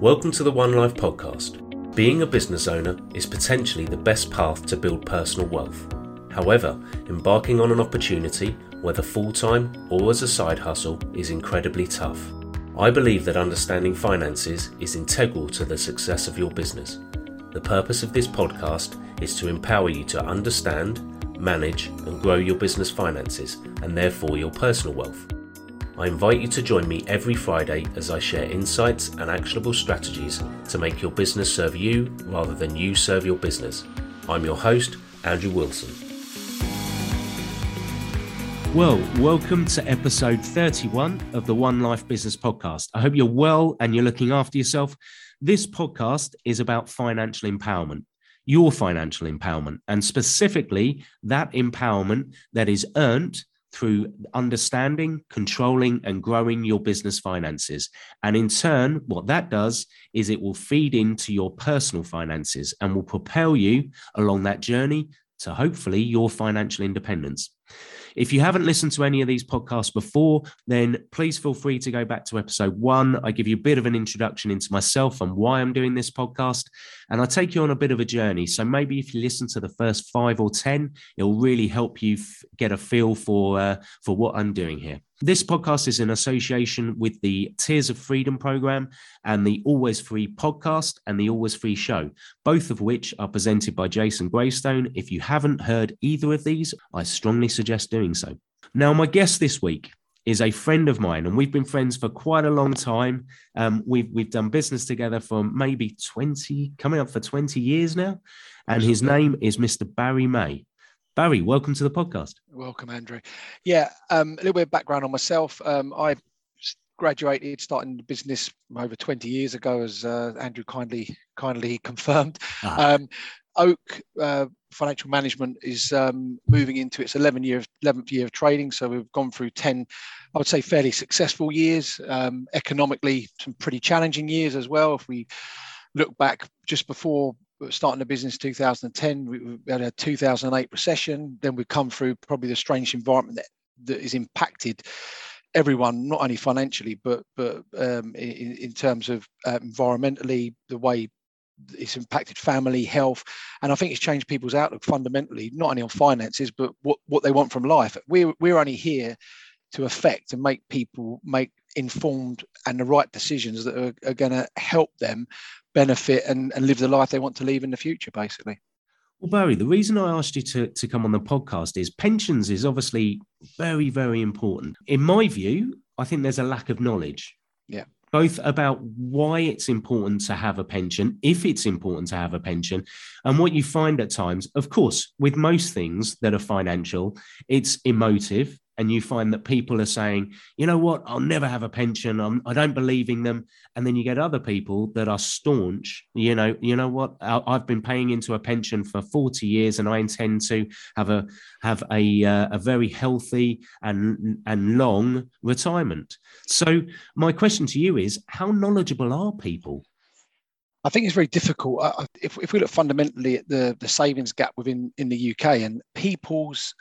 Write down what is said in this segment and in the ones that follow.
Welcome to the One Life podcast. Being a business owner is potentially the best path to build personal wealth. However, embarking on an opportunity, whether full time or as a side hustle, is incredibly tough. I believe that understanding finances is integral to the success of your business. The purpose of this podcast is to empower you to understand, manage, and grow your business finances and therefore your personal wealth. I invite you to join me every Friday as I share insights and actionable strategies to make your business serve you rather than you serve your business. I'm your host, Andrew Wilson. Well, welcome to episode 31 of the One Life Business Podcast. I hope you're well and you're looking after yourself. This podcast is about financial empowerment, your financial empowerment, and specifically that empowerment that is earned through understanding, controlling, and growing your business finances. And in turn, what that does is it will feed into your personal finances and will propel you along that journey to hopefully your financial independence. If you haven't listened to any of these podcasts before, then please feel free to go back to episode one. I give you a bit of an introduction into myself and why I'm doing this podcast. And I take you on a bit of a journey. So maybe if you listen to the first five or 10, it'll really help you f- get a feel for, uh, for what I'm doing here. This podcast is in association with the Tiers of Freedom program and the Always Free podcast and the Always Free show, both of which are presented by Jason Graystone. If you haven't heard either of these, I strongly suggest doing so. Now, my guest this week is a friend of mine, and we've been friends for quite a long time. Um, we've we've done business together for maybe twenty, coming up for twenty years now, and his name is Mr. Barry May. Barry, welcome to the podcast. Welcome, Andrew. Yeah, um, a little bit of background on myself. Um, I graduated, starting the business over 20 years ago, as uh, Andrew kindly kindly confirmed. Ah. Um, Oak uh, Financial Management is um, moving into its 11 year 11th year of trading. So we've gone through 10, I would say, fairly successful years. Um, economically, some pretty challenging years as well. If we look back just before starting the business 2010 we had a 2008 recession then we've come through probably the strange environment that, that is impacted everyone not only financially but but um, in, in, terms of uh, environmentally the way it's impacted family health and i think it's changed people's outlook fundamentally not only on finances but what, what they want from life we're, we're only here to affect and make people make informed and the right decisions that are, are going to help them benefit and, and live the life they want to live in the future, basically. Well, Barry, the reason I asked you to, to come on the podcast is pensions is obviously very, very important. In my view, I think there's a lack of knowledge. Yeah. Both about why it's important to have a pension, if it's important to have a pension, and what you find at times, of course, with most things that are financial, it's emotive and you find that people are saying, you know what, I'll never have a pension. I'm, I do not believe in them. And then you get other people that are staunch. You know, you know what? I've been paying into a pension for 40 years, and I intend to have a have a uh, a very healthy and and long retirement. So my question to you is, how knowledgeable are people? I think it's very difficult. If, if we look fundamentally at the, the savings gap within in the UK and people's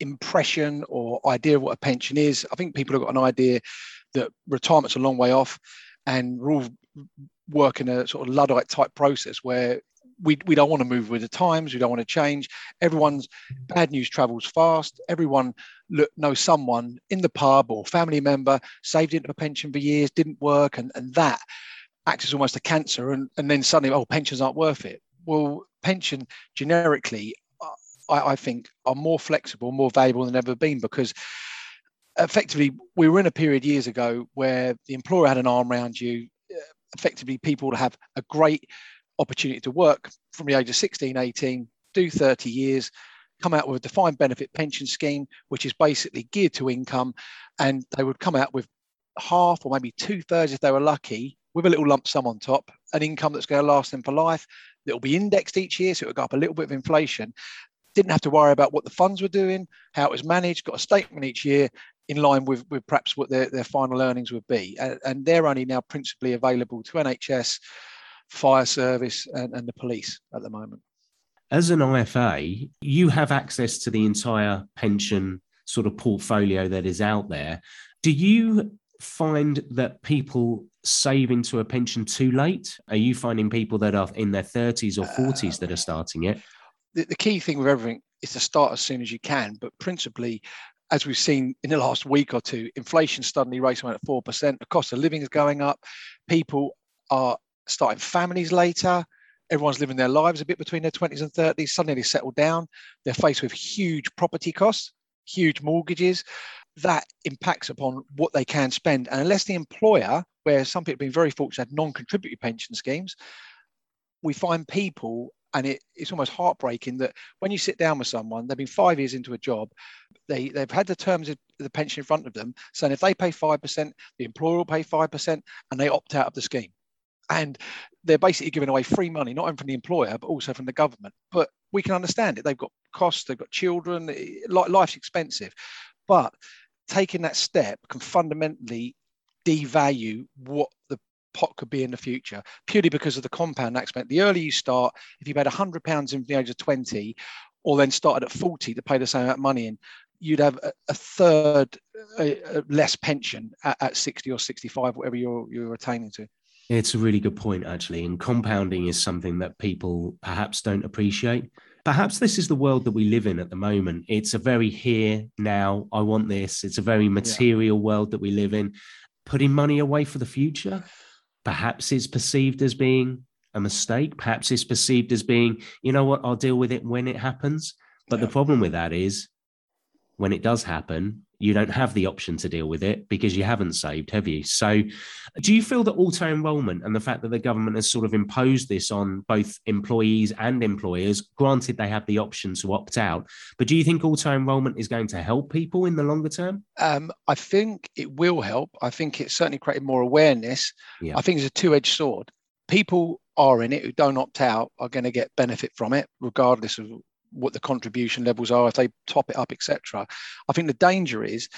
impression or idea of what a pension is. I think people have got an idea that retirement's a long way off, and we're all working a sort of luddite type process where we, we don't want to move with the times. We don't want to change. Everyone's bad news travels fast. Everyone look, knows someone in the pub or family member saved into a pension for years, didn't work, and, and that acts as almost a cancer. And, and then suddenly, oh, pensions aren't worth it. Well, pension generically I, I think, are more flexible, more valuable than ever been because effectively we were in a period years ago where the employer had an arm around you. Uh, effectively, people would have a great opportunity to work from the age of 16, 18, do 30 years, come out with a defined benefit pension scheme, which is basically geared to income. And they would come out with half or maybe two thirds if they were lucky with a little lump sum on top, an income that's going to last them for life. That will be indexed each year, so it'll go up a little bit of inflation didn't have to worry about what the funds were doing, how it was managed, got a statement each year in line with, with perhaps what their, their final earnings would be. And, and they're only now principally available to NHS, fire service, and, and the police at the moment. As an IFA, you have access to the entire pension sort of portfolio that is out there. Do you find that people save into a pension too late? Are you finding people that are in their 30s or 40s that are uh, starting it? The, the key thing with everything is to start as soon as you can, but principally, as we've seen in the last week or two, inflation suddenly racing at 4%, the cost of living is going up, people are starting families later, everyone's living their lives a bit between their 20s and 30s, suddenly they settle down, they're faced with huge property costs, huge mortgages. That impacts upon what they can spend. And unless the employer, where some people have been very fortunate, had non-contributory pension schemes, we find people and it, it's almost heartbreaking that when you sit down with someone, they've been five years into a job, they, they've had the terms of the pension in front of them, saying if they pay 5%, the employer will pay 5%, and they opt out of the scheme. And they're basically giving away free money, not only from the employer, but also from the government. But we can understand it. They've got costs, they've got children, eh, life's expensive. But taking that step can fundamentally devalue what the pot could be in the future purely because of the compound aspect. The earlier you start, if you paid £100 in the age of 20, or then started at 40 to pay the same amount of money in, you'd have a, a third less pension at, at, 60 or 65, whatever you're, you're attaining to. It's a really good point, actually. And compounding is something that people perhaps don't appreciate. Perhaps this is the world that we live in at the moment. It's a very here, now, I want this. It's a very material yeah. world that we live in. Putting money away for the future, perhaps it's perceived as being a mistake. Perhaps it's perceived as being, you know what, I'll deal with it when it happens. But yeah. the problem with that is when it does happen, you don't have the option to deal with it because you haven't saved, have you? So, do you feel that auto enrolment and the fact that the government has sort of imposed this on both employees and employers, granted they have the option to opt out, but do you think auto enrolment is going to help people in the longer term? Um, I think it will help. I think it's certainly created more awareness. Yeah. I think it's a two edged sword. People are in it who don't opt out are going to get benefit from it, regardless of what the contribution levels are, if they top it up, etc. I think the danger is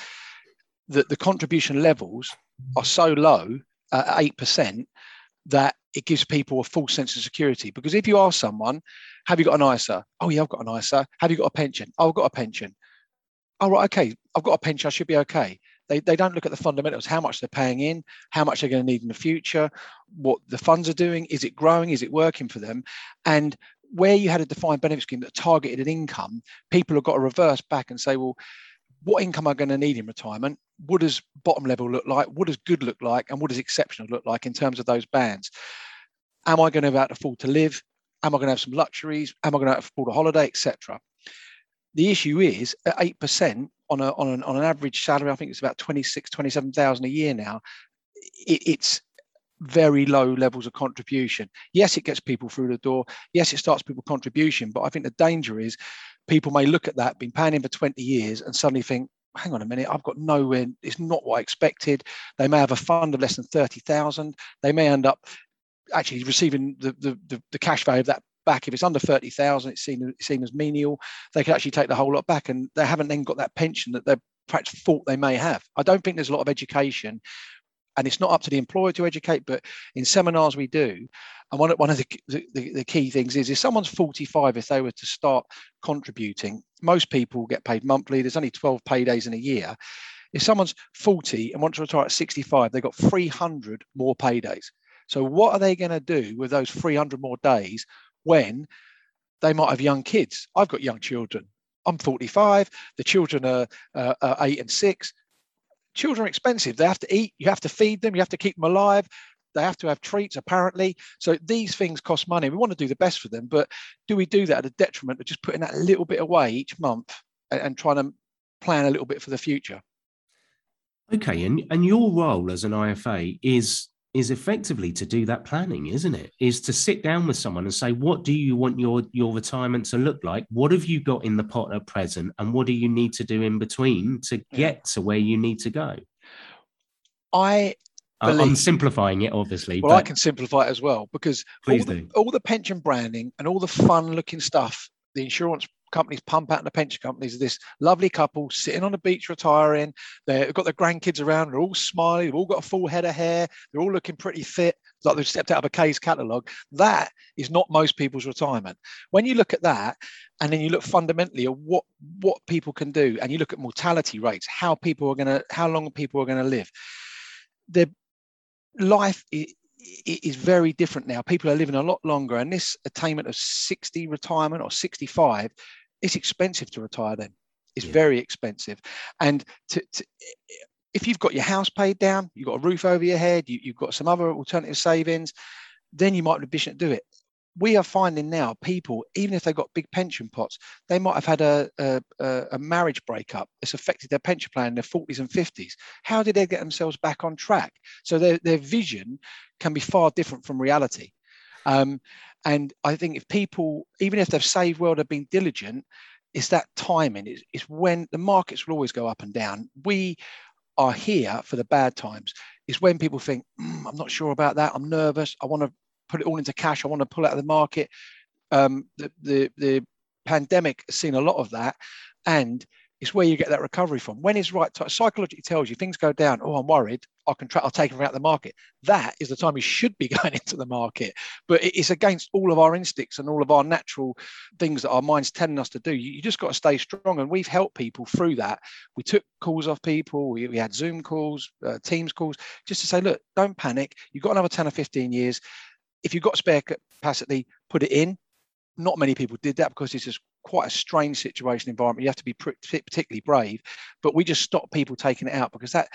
that the contribution levels are so low at eight percent that it gives people a false sense of security. Because if you ask someone, "Have you got an ISA?" "Oh yeah, I've got an ISA." "Have you got a pension?" "Oh, I've got a pension." "Oh right, okay, I've got a pension. I should be okay." They, they don't look at the fundamentals, how much they're paying in, how much they're going to need in the future, what the funds are doing, is it growing, is it working for them? And where you had a defined benefit scheme that targeted an income, people have got to reverse back and say, well, what income am I going to need in retirement? What does bottom level look like? What does good look like? And what does exceptional look like in terms of those bands? Am I going to have to afford to live? Am I going to have some luxuries? Am I going to afford a holiday, etc.? The issue is at 8% on, a, on, an, on an average salary, I think it's about 26, 27,000 a year now. It, it's very low levels of contribution. Yes, it gets people through the door. Yes, it starts people contribution. But I think the danger is people may look at that, been paying in for 20 years, and suddenly think, hang on a minute, I've got nowhere, it's not what I expected. They may have a fund of less than 30,000. They may end up actually receiving the, the, the, the cash value of that back. If it's under 30,000, it's seen, it's seen as menial. They can actually take the whole lot back and they haven't then got that pension that they perhaps thought they may have. I don't think there's a lot of education and it's not up to the employer to educate, but in seminars we do. And one, one of the, the, the, key things is if someone's 45, if they were to start contributing, most people get paid monthly. There's only 12 paydays in a year. If someone's 40 and wants to retire at 65, they've got 300 more paydays. So what are they going to do with those 300 more days when they might have young kids? I've got young children. I'm 45. The children are, uh, are eight and six children are expensive. They have to eat, you have to feed them, you have to keep them alive. They have to have treats, apparently. So these things cost money. We want to do the best for them, but do we do that at a detriment of just putting that little bit away each month and, and trying to plan a little bit for the future? Okay, and, and your role as an IFA is is effectively to do that planning, isn't it? Is to sit down with someone and say, what do you want your your retirement to look like? What have you got in the pot at present, and what do you need to do in between to get to where you need to go? I Believe, I'm simplifying it, obviously. Well, I can simplify it as well because all the, all the, pension branding and all the fun looking stuff, the insurance companies pump out and the pension companies this lovely couple sitting on the beach retiring. They've got their grandkids around, they're all smiling, they've all got a full head of hair, they're all looking pretty fit, like they've stepped out of a Kay's catalogue. That is not most people's retirement. When you look at that, and then you look fundamentally at what what people can do, and you look at mortality rates, how people are gonna, how long people are gonna live. They're life is very different now. People are living a lot longer, and this attainment of 60 retirement or 65, it's expensive to retire then. It's yeah. very expensive. And to, to, if you've got your house paid down, you've got a roof over your head, you, have got some other alternative savings, then you might be ambition to do it we are finding now people, even if they've got big pension pots, they might have had a, a, a marriage breakup It's affected their pension plan in their 40s and 50s. How did they get themselves back on track? So their, their vision can be far different from reality. Um, and I think if people, even if they've saved well, they've been diligent, it's that timing. It's, it's when the markets will always go up and down. We are here for the bad times. It's when people think, mm, I'm not sure about that. I'm nervous. I want to put it all into cash. I want to pull out of the market. Um, the, the, the pandemic has seen a lot of that. And it's where you get that recovery from. When is right time, psychologically tells you things go down. Oh, I'm worried. I can try, I'll take it out of the market. That is the time you should be going into the market. But it's against all of our instincts and all of our natural things that our mind's telling us to do. You, you just got to stay strong. And we've helped people through that. We took calls off people. We, we had Zoom calls, uh, Teams calls, just to say, look, don't panic. You've got another 10 or 15 years if you've got spare capacity, put it in. Not many people did that because it's just quite a strange situation environment. You have to be particularly brave. But we just stop people taking it out because that,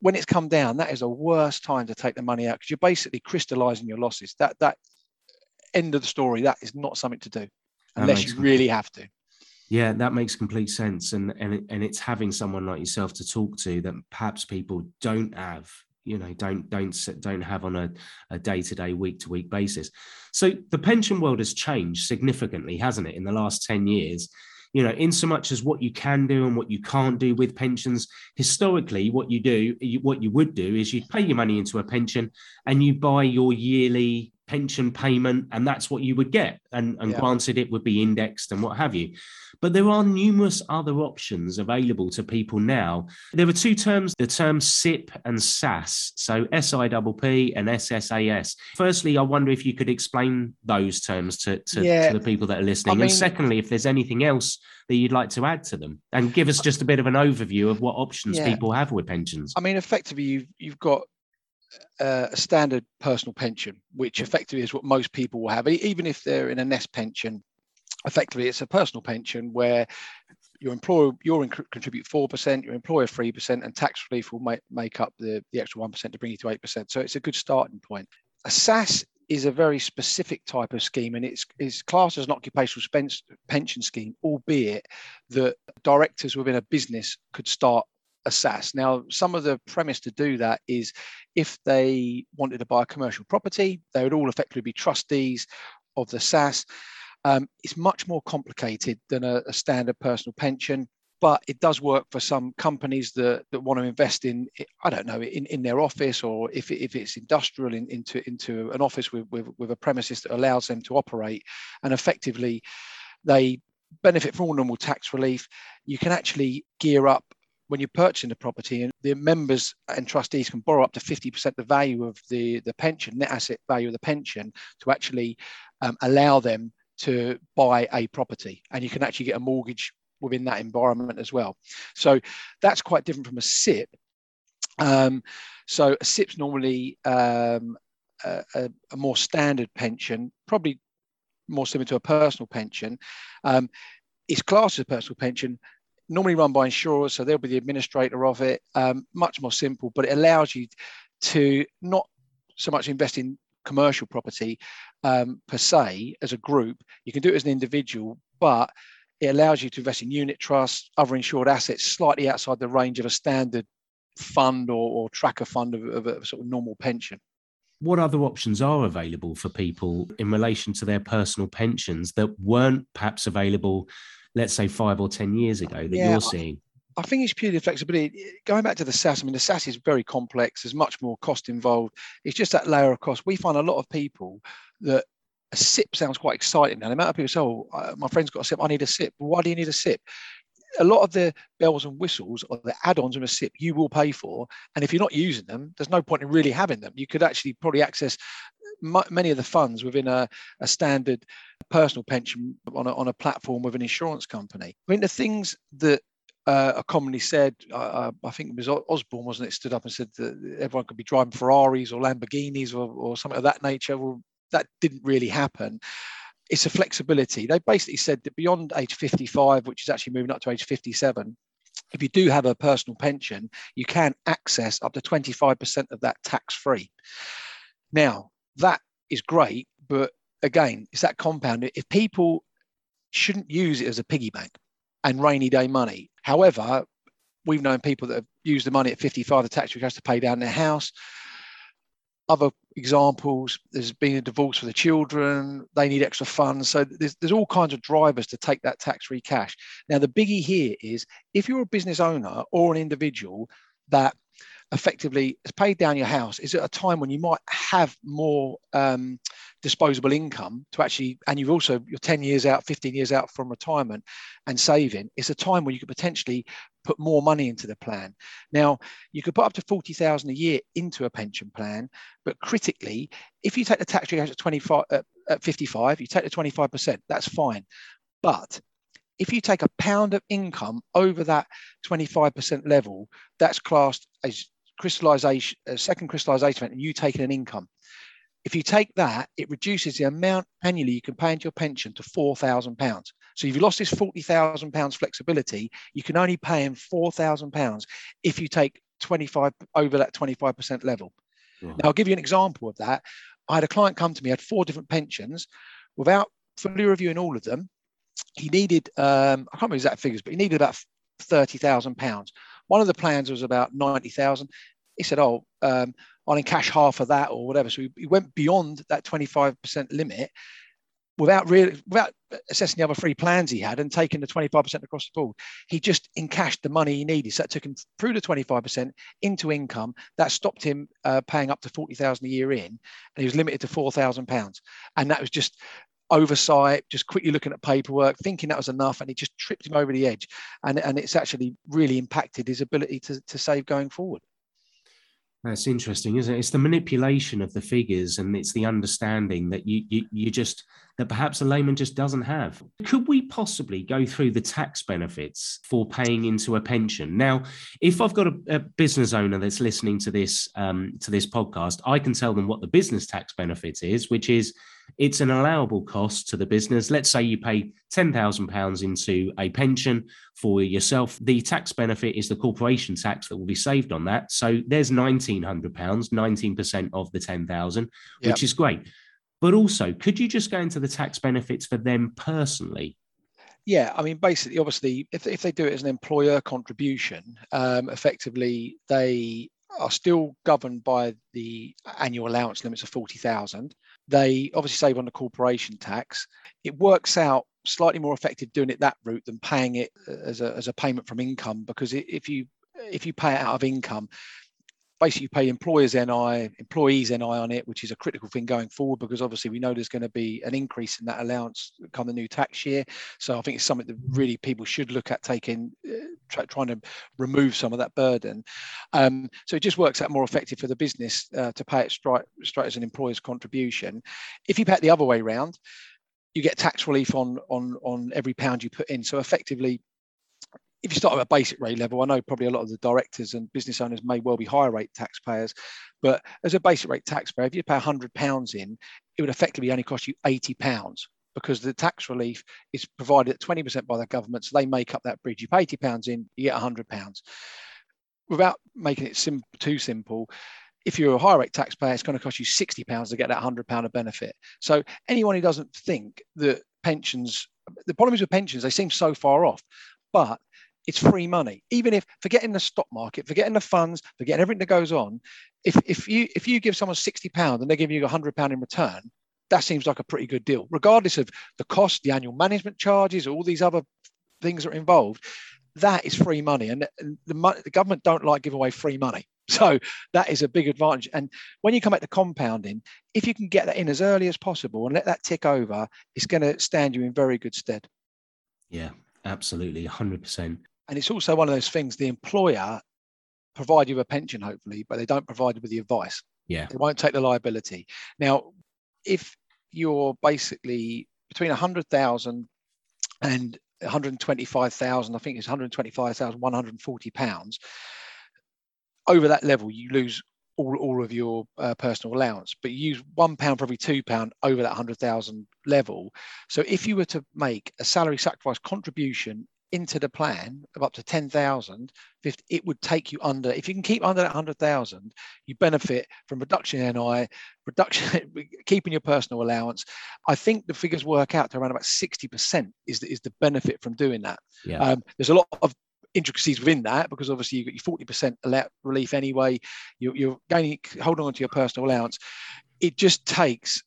when it's come down, that is a worst time to take the money out because you're basically crystallizing your losses. That that end of the story. That is not something to do unless you really have to. Yeah, that makes complete sense, and and and it's having someone like yourself to talk to that perhaps people don't have you know don't don't don't have on a, a day-to-day week-to-week basis. So the pension world has changed significantly hasn't it in the last 10 years? You know in so much as what you can do and what you can't do with pensions historically what you do what you would do is you pay your money into a pension and you buy your yearly pension payment and that's what you would get and, and yeah. granted it would be indexed and what have you but there are numerous other options available to people now. There are two terms, the term SIP and SAS, so SIPP and SSAS. Firstly, I wonder if you could explain those terms to, to, yeah. to the people that are listening. I mean, and secondly, if there's anything else that you'd like to add to them and give us just a bit of an overview of what options yeah. people have with pensions. I mean, effectively, you've, you've got a standard personal pension, which effectively is what most people will have, even if they're in a NEST pension effectively it's a personal pension where your employer you'll contribute 4% your employer 3% and tax relief will make, make up the, the extra 1% to bring you to 8% so it's a good starting point. A SSAS is a very specific type of scheme and it's, it's classed as an occupational pension scheme albeit that directors within a business could start a SSAS. Now, some of the premise to do that is if they wanted to buy a commercial property, they would all effectively be trustees of the SSAS. Um, it's much more complicated than a, a, standard personal pension, but it does work for some companies that, that want to invest in, I don't know, in, in their office or if, if it's industrial in, into, into an office with, with, with a premises that allows them to operate and effectively they benefit from all normal tax relief. You can actually gear up when you're purchasing the property and the members and trustees can borrow up to 50% the value of the, the pension, net asset value of the pension to actually um, allow them to buy a property and you can actually get a mortgage within that environment as well. So that's quite different from a SIPP. Um, so a SIPP's normally um, a, a, more standard pension, probably more similar to a personal pension. Um, it's classed as a personal pension, normally run by insurers, so they'll be the administrator of it. Um, much more simple, but it allows you to not so much invest in commercial property um, per se as a group. You can do it as an individual, but it allows you to invest in unit trusts, other insured assets slightly outside the range of a standard fund or, or tracker fund of, of a sort of normal pension. What other options are available for people in relation to their personal pensions that weren't perhaps available, let's say five or 10 years ago that yeah, you're seeing? I think it's purely flexibility. Going back to the SSAS, I mean, the SSAS is very complex. There's much more cost involved. It's just that layer of cost. We find a lot of people that a SIPP sounds quite exciting. And the amount of people say, oh, my friend's got a SIPP. I need a SIPP." why do you need a SIPP? A lot of the bells and whistles or the add-ons in a SIPP you will pay for. And if you're not using them, there's no point in really having them. You could actually probably access many of the funds within a, a standard personal pension on a, on a platform with an insurance company. I mean, the things that uh, are commonly said. Uh, I think it was Osborne, wasn't it? Stood up and said that everyone could be driving Ferraris or Lamborghinis or, or something of that nature. Well, that didn't really happen. It's a flexibility. They basically said that beyond age 55, which is actually moving up to age 57, if you do have a personal pension, you can access up to 25% of that tax free. Now, that is great, but again, it's that compound. If people shouldn't use it as a piggy bank and rainy day money. However, we've known people that have used the money at 55, the tax cash to pay down their house. Other examples, there's been a divorce for the children, they need extra funds. So there's, there's all kinds of drivers to take that tax free cash. Now, the biggie here is if you're a business owner or an individual that effectively has paid down your house is at a time when you might have more um, disposable income to actually and you've also you're 10 years out 15 years out from retirement and saving it's a time when you could potentially put more money into the plan. Now you could put up to 40,000 a year into a pension plan but critically if you take the tax rate at 25 uh, at 55 you take the 25% that's fine. But if you take a pound of income over that 25% level, that's classed as crystallization, a second crystallization event, and you take an income. If you take that, it reduces the amount annually you can pay into your pension to £4,000. So if you lost this £40,000 flexibility, you can only pay in £4,000 if you take 25 over that 25% level. Now, I'll give you an example of that. I had a client come to me, had four different pensions. Without fully reviewing all of them, he needed, um, I can't remember exact figures, but he needed about £30,000. One of the plans was about 90,000. He said, oh, um, I'll encash half of that or whatever. So he, he went beyond that 25% limit without really without assessing the other three plans he had and taking the 25% across the board he just encashed the money he needed so that took him through the 25% into income that stopped him uh, paying up to 40,000 a year in and he was limited to 4,000 pounds and that was just oversight, just quickly looking at paperwork, thinking that was enough, and it just tripped him over the edge. And, and it's actually really impacted his ability to, to save going forward. That's interesting, isn't it? It's the manipulation of the figures and it's the understanding that you, you, you just, that perhaps a layman just doesn't have. Could we possibly go through the tax benefits for paying into a pension? Now, if I've got a, a business owner that's listening to this, um, to this podcast, I can tell them what the business tax benefit is, which is it's an allowable cost to the business. Let's say you pay £10,000 into a pension for yourself. The tax benefit is the corporation tax that will be saved on that. So there's £1,900, 19% of the 10,000, yep. which is great. But also, could you just go into the tax benefits for them personally? Yeah, I mean, basically, obviously, if, if they do it as an employer contribution, um, effectively they are still governed by the annual allowance limits of 40,000. They obviously save on the corporation tax. It works out slightly more effective doing it that route than paying it uh, as a, as a payment from income because if you if you pay it out of income, basically you pay employers NI, employees NI on it, which is a critical thing going forward because obviously we know there's going to be an increase in that allowance come the new tax year. So I think it's something that really people should look at taking, uh, try, trying to remove some of that burden. Um, so it just works out more effective for the business uh, to pay it straight, straight as an employer's contribution. If you pay it the other way around, you get tax relief on on on every pound you put in. So effectively, if you start at a basic rate level, I know probably a lot of the directors and business owners may well be higher rate taxpayers, but as a basic rate taxpayer, if you pay £100 in, it would effectively only cost you £80 because the tax relief is provided at 20% by the government, so they make up that bridge. You pay £80 in, you get £100. Without making it sim- too simple, if you're a higher rate taxpayer, it's going to cost you £60 to get that £100 of benefit. So anyone who doesn't think that pensions, the problem is with pensions, they seem so far off. But it's free money. Even if forgetting the stock market, forgetting the funds, forgetting everything that goes on, if if you if you give someone sixty pounds and they give you hundred pound in return, that seems like a pretty good deal, regardless of the cost, the annual management charges, all these other things that are involved. That is free money, and the, the, the government don't like giving away free money. So that is a big advantage. And when you come back to compounding, if you can get that in as early as possible and let that tick over, it's going to stand you in very good stead. Yeah, absolutely, 100%. And it's also one of those things the employer provide you with a pension, hopefully, but they don't provide you with the advice. Yeah. They won't take the liability. Now, if you're basically between 100,000 and 125,000, I think it's 125,140 pounds. Over that level, you lose all, all of your uh, personal allowance, but you use one pound for every two pound over that 100,000 level. So if you were to make a salary sacrifice contribution into the plan of up to 10,000, it would take you under, if you can keep under that 100,000, you benefit from reduction in NI, reduction, keeping your personal allowance. I think the figures work out to around about 60% is the, is the benefit from doing that. Yeah. Um, there's a lot of intricacies within that because obviously you've got your 40% relief anyway, you're, you're gaining, holding on to your personal allowance. It just takes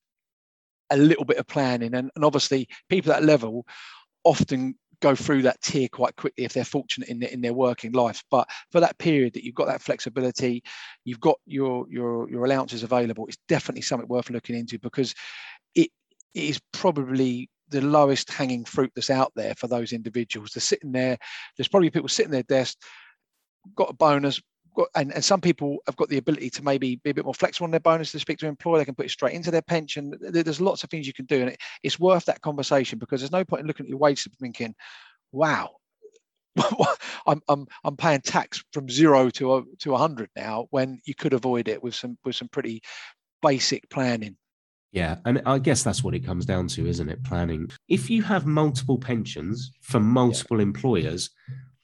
a little bit of planning. And, and obviously people at that level often go through that tier quite quickly if they're fortunate in their, in their working life. But for that period that you've got that flexibility, you've got your your your allowances available. It's definitely something worth looking into because it is probably the lowest hanging fruit that's out there for those individuals. They're sitting there. There's probably people sitting their desk, got a bonus, got, and, and some people have got the ability to maybe be a bit more flexible on their bonus to speak to an employer. They can put it straight into their pension. There's lots of things you can do, and it, it's worth that conversation because there's no point in looking at your wage slip thinking, "Wow, I'm, I'm I'm paying tax from zero to a, to 100 now," when you could avoid it with some with some pretty basic planning. Yeah, and I guess that's what it comes down to, isn't it? Planning. If you have multiple pensions from multiple yeah. employers,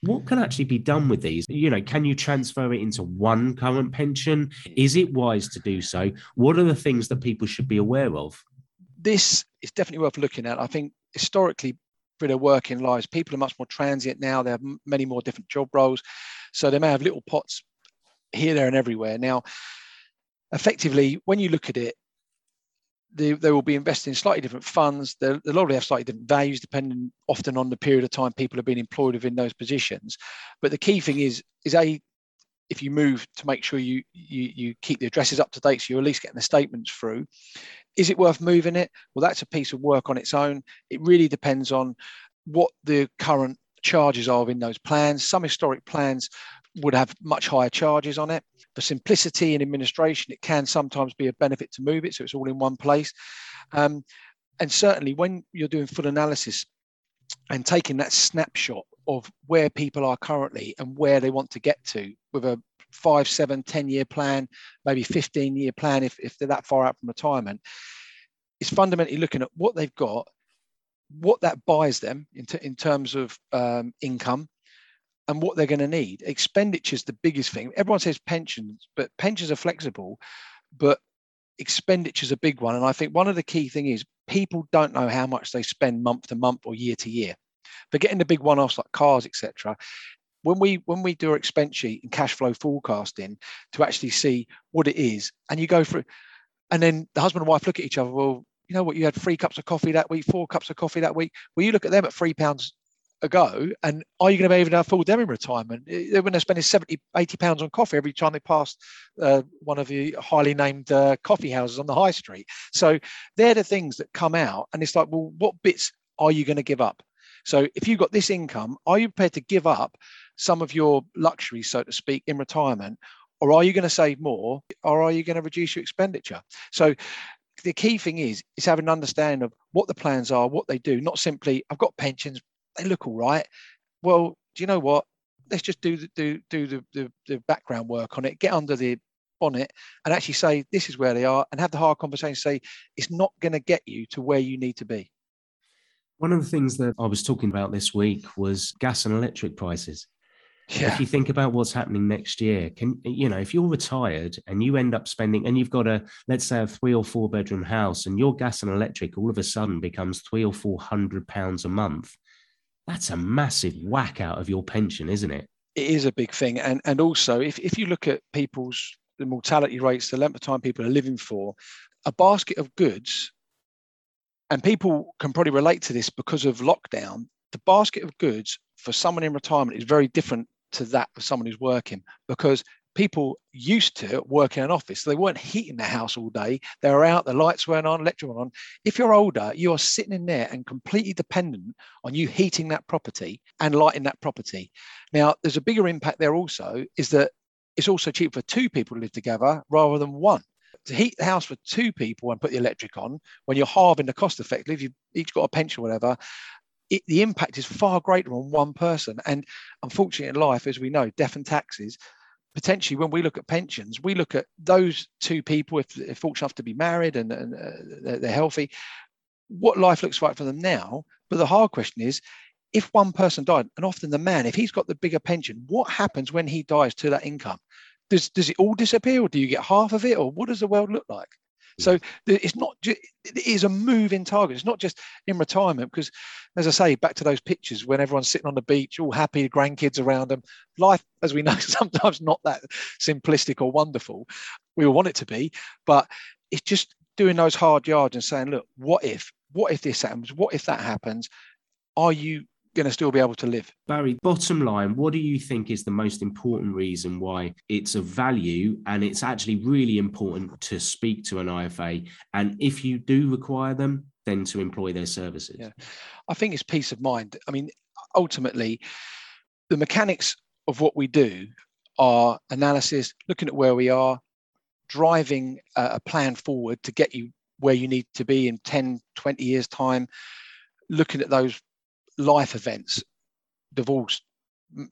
what can actually be done with these? You know, can you transfer it into one current pension? Is it wise to do so? What are the things that people should be aware of? This is definitely worth looking at. I think historically, for their working lives, people are much more transient now. They have many more different job roles. So they may have little pots here, there, and everywhere. Now, effectively, when you look at it, they, they will be invested in slightly different funds. They'll, they'll already have slightly different values depending often on the period of time people have been employed within those positions. But the key thing is, is a if you move to make sure you, you you keep the addresses up to date so you're at least getting the statements through is it worth moving it well that's a piece of work on its own it really depends on what the current charges are in those plans some historic plans would have much higher charges on it. For simplicity and administration, it can sometimes be a benefit to move it so it's all in one place. Um, and certainly when you're doing full analysis and taking that snapshot of where people are currently and where they want to get to with a five, seven, 10 year plan, maybe 15 year plan if, if they're that far out from retirement, is fundamentally looking at what they've got, what that buys them in, t- in terms of um, income, and what they're going to need. Expenditure is the biggest thing. Everyone says pensions, but pensions are flexible, but expenditure is a big one. And I think one of the key thing is people don't know how much they spend month to month or year to year. But getting the big one-offs like cars, etc. When we when we do our expense sheet and cash flow forecasting to actually see what it is, and you go through, and then the husband and wife look at each other. Well, you know what? You had three cups of coffee that week, four cups of coffee that week. Well, you look at them at three pounds ago and are you going to be able to afford them in retirement? When they're going to spend 70 80 pounds on coffee every time they pass uh, one of the highly named uh, coffee houses on the high street. So they're the things that come out and it's like well what bits are you going to give up? So if you've got this income are you prepared to give up some of your luxuries so to speak in retirement or are you going to save more or are you going to reduce your expenditure? So the key thing is is having an understanding of what the plans are, what they do, not simply I've got pensions, they look all right. Well, do you know what? Let's just do the do do the, the, the background work on it, get under the bonnet and actually say this is where they are and have the hard conversation say it's not going to get you to where you need to be one of the things that i was talking about this week was gas and electric prices yeah. if you think about what's happening next year can you know if you're retired and you end up spending and you've got a let's say a three or four bedroom house and your gas and electric all of a sudden becomes three or four hundred pounds a month that's a massive whack out of your pension, isn't it? It is a big thing. And and also if, if you look at people's the mortality rates, the length of time people are living for, a basket of goods, and people can probably relate to this because of lockdown, the basket of goods for someone in retirement is very different to that of someone who's working because people used to work in an office. They weren't heating the house all day. They were out, the lights weren't on, electric were on. If you're older, you are sitting in there and completely dependent on you heating that property and lighting that property. Now, there's a bigger impact there also, is that it's also cheap for two people to live together rather than one. To heat the house for two people and put the electric on, when you're halving the cost effectively, if you've each got a pension or whatever, it, the impact is far greater on one person. And unfortunately, in life, as we know, death and taxes, potentially when we look at pensions, we look at those two people, if they're fortunate enough to be married and, and uh, they're healthy, what life looks like for them now. But the hard question is, if one person died, and often the man, if he's got the bigger pension, what happens when he dies to that income? Does, does it all disappear or do you get half of it or what does the world look like? So it's not just, it is a moving target. It's not just in retirement because, as I say, back to those pictures when everyone's sitting on the beach, all happy, grandkids around them. Life, as we know, sometimes not that simplistic or wonderful. We all want it to be, but it's just doing those hard yards and saying, look, what if? What if this happens? What if that happens? Are you going to still be able to live. Barry, bottom line, what do you think is the most important reason why it's of value and it's actually really important to speak to an IFA? And if you do require them, then to employ their services? Yeah, I think it's peace of mind. I mean, ultimately, the mechanics of what we do are analysis, looking at where we are, driving a plan forward to get you where you need to be in 10, 20 years' time, looking at those life events, divorce,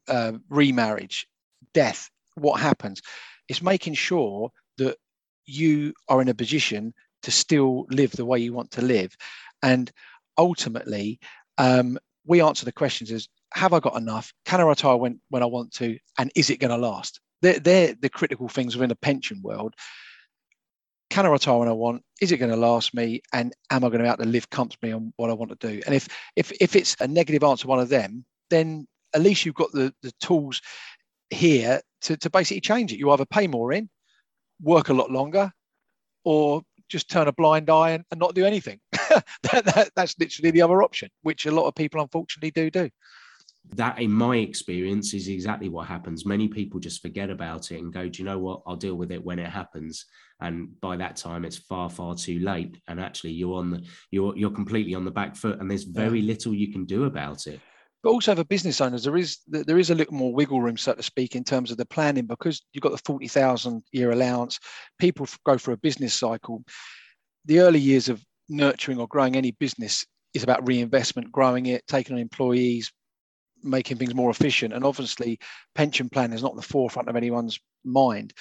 uh, remarriage, death, what happens? It's making sure that you are in a position to still live the way you want to live. And ultimately, um, we answer the questions as have I got enough? Can I retire when, when I want to? And is it going to last? They're, they're the critical things within the pension world can I retire when I want? Is it going to last me? And am I going to be able to live comfortably on what I want to do? And if if if it's a negative answer, one of them, then at least you've got the the tools here to, to basically change it. You either pay more in, work a lot longer, or just turn a blind eye and, and not do anything. that, that, that's literally the other option, which a lot of people unfortunately do do that in my experience is exactly what happens. Many people just forget about it and go do you know what? I'll deal with it when it happens. And by that time it's far far too late. And actually you're on the you're you're completely on the back foot and there's very yeah. little you can do about it. But also for business owners there is there is a little more wiggle room so to speak in terms of the planning because you've got the 40,000 year allowance. People go for a business cycle. The early years of nurturing or growing any business is about reinvestment growing it taking on employees making things more efficient. And obviously, pension plan is not the forefront of anyone's mind.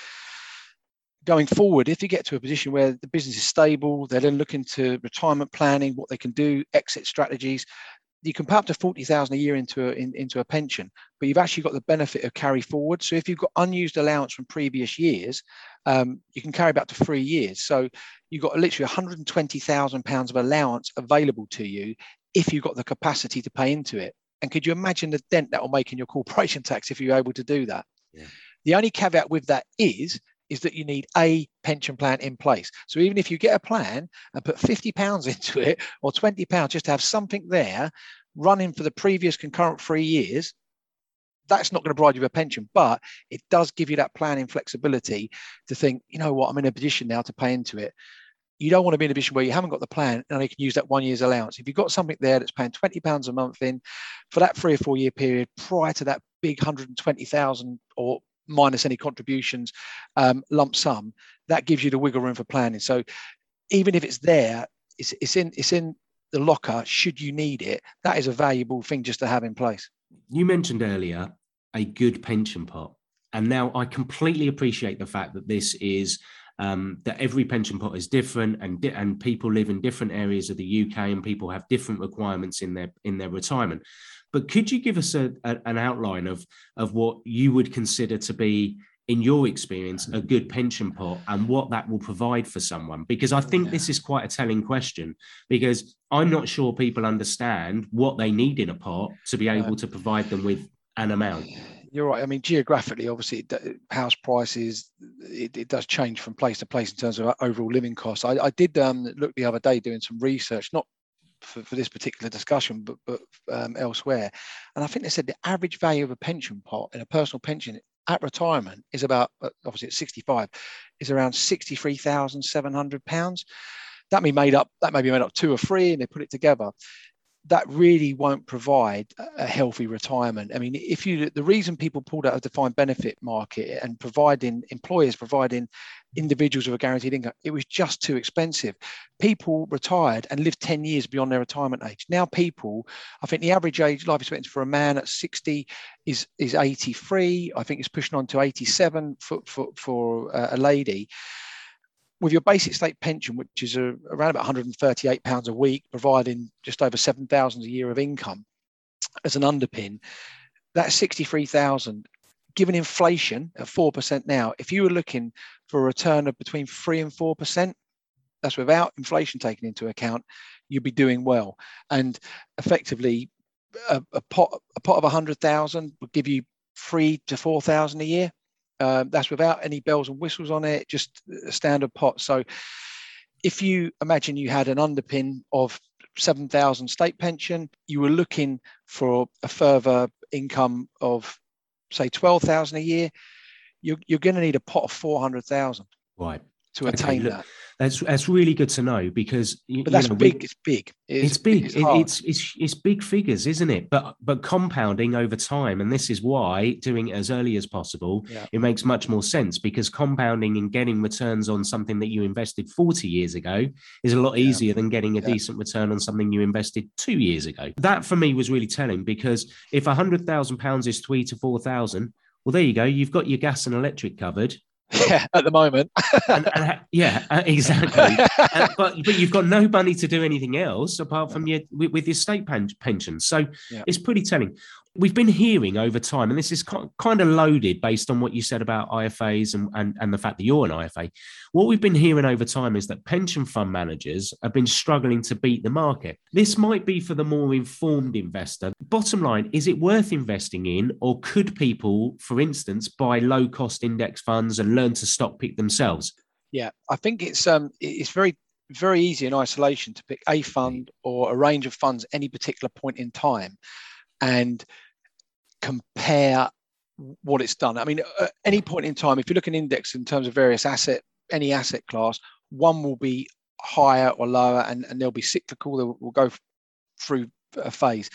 Going forward, if you get to a position where the business is stable, they're then looking to retirement planning, what they can do, exit strategies. You can put up to forty thousand a year into a in, into a pension, but you've actually got the benefit of carry forward. So if you've got unused allowance from previous years, um, you can carry back to three years. So you've got literally one hundred and twenty thousand pounds of allowance available to you if you've got the capacity to pay into it. And could you imagine the dent that will make in your corporation tax if you're able to do that? Yeah. The only caveat with that is is that you need a pension plan in place. So even if you get a plan and put 50 pounds into it or 20 pounds just to have something there running for the previous concurrent three years, that's not going to provide you with a pension, but it does give you that planning flexibility to think, you know what, I'm in a position now to pay into it you don't want to be in a position where you haven't got the plan and you can use that one year's allowance. If you've got something there that's paying twenty pounds a month in for that three or four year period prior to that big hundred and twenty thousand or minus any contributions um, lump sum, that gives you the wiggle room for planning. So even if it's there, it's, it's in it's in the locker. Should you need it, that is a valuable thing just to have in place. You mentioned earlier a good pension pot, and now I completely appreciate the fact that this is um, that every pension pot is different and and people live in different areas of the UK and people have different requirements in their in their retirement. But could you give us a, a, an outline of of what you would consider to be in your experience, a good pension pot and what that will provide for someone? Because I think this is quite a telling question because I'm not sure people understand what they need in a pot to be able to provide them with an amount you're right. I mean, geographically, obviously, house prices it, it, does change from place to place in terms of overall living costs. I, I did um, look the other day doing some research, not for, for this particular discussion, but but um, elsewhere, and I think they said the average value of a pension pot in a personal pension at retirement is about uh, obviously at 65 is around 63,700 pounds. That may be made up that may be made up two or three, and they put it together that really won't provide a healthy retirement. I mean, if you the reason people pulled out of defined benefit market and providing employers providing individuals with a guaranteed income. It was just too expensive. People retired and lived 10 years beyond their retirement age. Now, people, I think the average age life expectancy for a man at 60 is, is 83. I think it's pushing on to 87 for, for, for a lady with your basic state pension, which is a, around about 138 pounds a week, providing just over 7,000 a year of income as an underpin, that's 63,000. Given inflation at 4% now, if you were looking for a return of between 3 and 4%, that's without inflation taken into account, you'd be doing well. And effectively, a, a pot a pot of 100,000 would give you three to 4,000 a year. Um, that's without any bells and whistles on it, just a standard pot. So if you imagine you had an underpin of 7,000 state pension, you were looking for a further income of say 12,000 a year, you're, you're going to need a pot of 400,000. Right. To attain okay, that. That's that's really good to know because but that's know, big. We, it's big. It's, it's big. It's, it's, it's it's big figures, isn't it? But but compounding over time, and this is why doing it as early as possible, yeah. it makes much more sense because compounding and getting returns on something that you invested forty years ago is a lot yeah. easier than getting a yeah. decent return on something you invested two years ago. That for me was really telling because if a hundred thousand pounds is three to four thousand, well, there you go. You've got your gas and electric covered. Yeah, at the moment. and, and, yeah, uh, exactly. uh, but but you've got no money to do anything else apart from your with, with your state pen, pension. So yeah. it's pretty telling we've been hearing over time, and this is kind of loaded based on what you said about IFAs and, and, and the fact that you're an IFA. What we've been hearing over time is that pension fund managers have been struggling to beat the market. This might be for the more informed investor. Bottom line, is it worth investing in, or could people, for instance, buy low cost index funds and learn to stock pick themselves? Yeah, I think it's um it's very very easy in isolation to pick a fund or a range of funds any particular point in time and compare what it's done. I mean, at any point in time, if you look at an index in terms of various asset, any asset class, one will be higher or lower, and, and they'll be cyclical. They will go through a phase.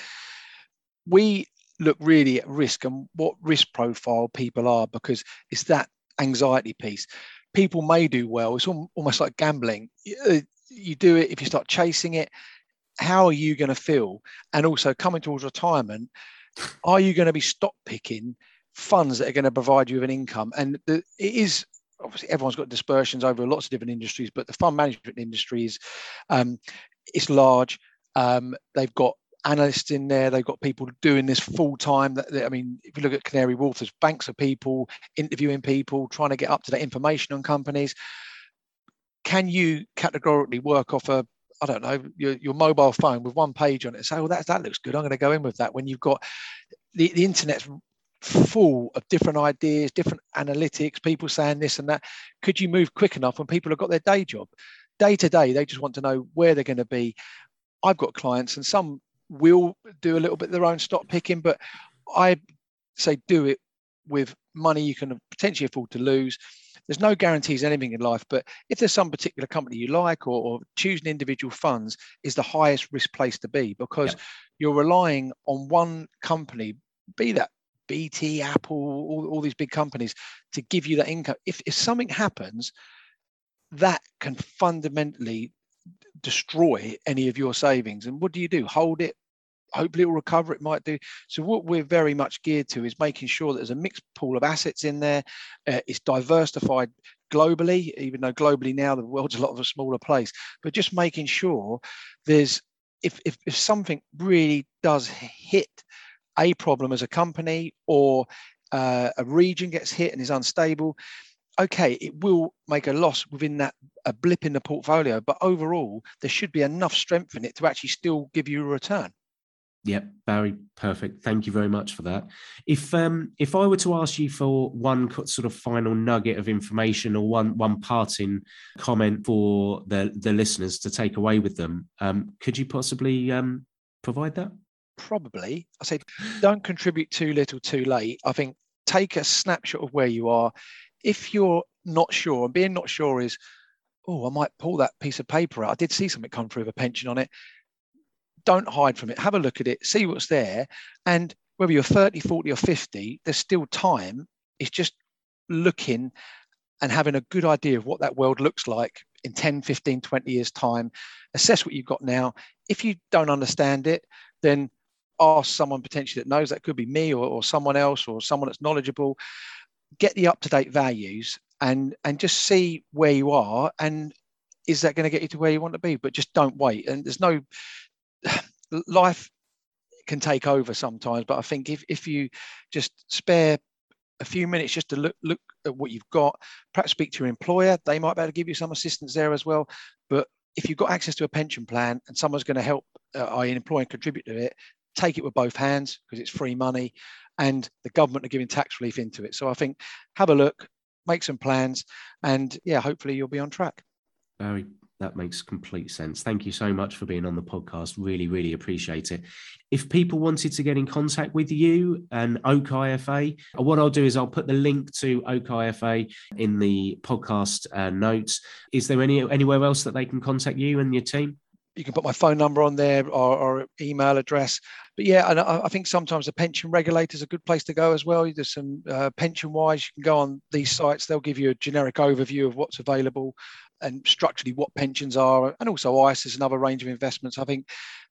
We look really at risk and what risk profile people are because it's that anxiety piece. People may do well. It's almost like gambling. Uh, you do it if you start chasing it how are you going to feel? And also coming towards retirement, are you going to be stock picking funds that are going to provide you with an income? And the, it is obviously everyone's got dispersions over lots of different industries, but the fund management industry is um, it's large. Um, they've got analysts in there. They've got people doing this full time. I mean, if you look at Canary Wharf, there's banks of people interviewing people, trying to get up to date information on companies. Can you categorically work off a I don't know, your, your mobile phone with one page on it. Say, well, that, that looks good. I'm going to go in with that. When you've got the, the internet's full of different ideas, different analytics, people saying this and that. Could you move quick enough when people have got their day job? Day to day, they just want to know where they're going to be. I've got clients, and some will do a little bit of their own stock picking, but I say do it with money you can potentially afford to lose there's no guarantees anything in life, but if there's some particular company you like or, or choosing individual funds is the highest risk place to be because yep. you're relying on one company, be that BT, Apple, all, all these big companies to give you that income. If, if something happens, that can fundamentally destroy any of your savings. And what do you do? Hold it, hopefully it will recover it might do. So what we're very much geared to is making sure that there's a mixed pool of assets in there. Uh, it's diversified globally even though globally now the world's a lot of a smaller place. But just making sure there's if, if, if something really does hit a problem as a company or uh, a region gets hit and is unstable okay, it will make a loss within that a blip in the portfolio, but overall, there should be enough strength in it to actually still give you a return. Yep, Barry, perfect. Thank you very much for that. If um, if I were to ask you for one sort of final nugget of information or one one parting comment for the the listeners to take away with them, um, could you possibly um, provide that? Probably. I say, don't contribute too little, too late. I think take a snapshot of where you are. If you're not sure, and being not sure is, oh, I might pull that piece of paper out. I did see something come through with a pension on it don't hide from it. Have a look at it, see what's there. And whether you're 30, 40, or 50, there's still time. It's just looking and having a good idea of what that world looks like in 10, 15, 20 years' time. Assess what you've got now. If you don't understand it, then ask someone potentially that knows. That could be me or, or someone else or someone that's knowledgeable. Get the up to date values and and just see where you are and is that going to get you to where you want to be but just don't wait and there's no life can take over sometimes but i think if, if you just spare a few minutes just to look look at what you've got. Perhaps speak to your employer; they might be able to give you some assistance there as well. But if you've got access to a pension plan and someone's going to help, uh, i.e., employ and contribute to it, take it with both hands because it's free money, and the government are giving tax relief into it. So I think have a look, make some plans, and yeah, hopefully you'll be on track. Very that makes complete sense. Thank you so much for being on the podcast. Really, really appreciate it. If people wanted to get in contact with you and Oak IFA, what I'll do is I'll put the link to Oak IFA in the podcast uh, notes. Is there any anywhere else that they can contact you and your team? you can put my phone number on there or, or email address. But yeah, and I, I, think sometimes the pension regulator is a good place to go as well. There's some uh, pension wise, you can go on these sites. They'll give you a generic overview of what's available and structurally what pensions are, and also ISAs and other range of investments. I think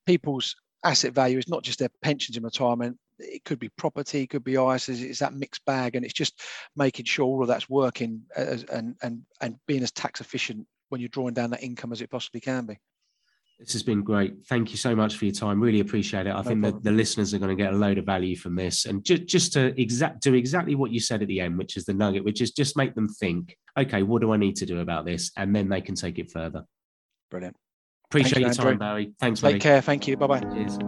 people's asset value is not just their pensions in retirement. It could be property, it could be ISAs. It's that mixed bag, and it's just making sure all of that's working as, and and and being as tax efficient when you're drawing down that income as it possibly can be. This has been great. Thank you so much for your time. Really appreciate it. I no think that the listeners are going to get a load of value from this, and just just to exact do exactly what you said at the end, which is the nugget, which is just make them think, okay, what do I need to do about this, and then they can take it further. Brilliant. Appreciate Thanks, your time, Barry. Thanks, Take care. Thank you. Bye bye. Cheers.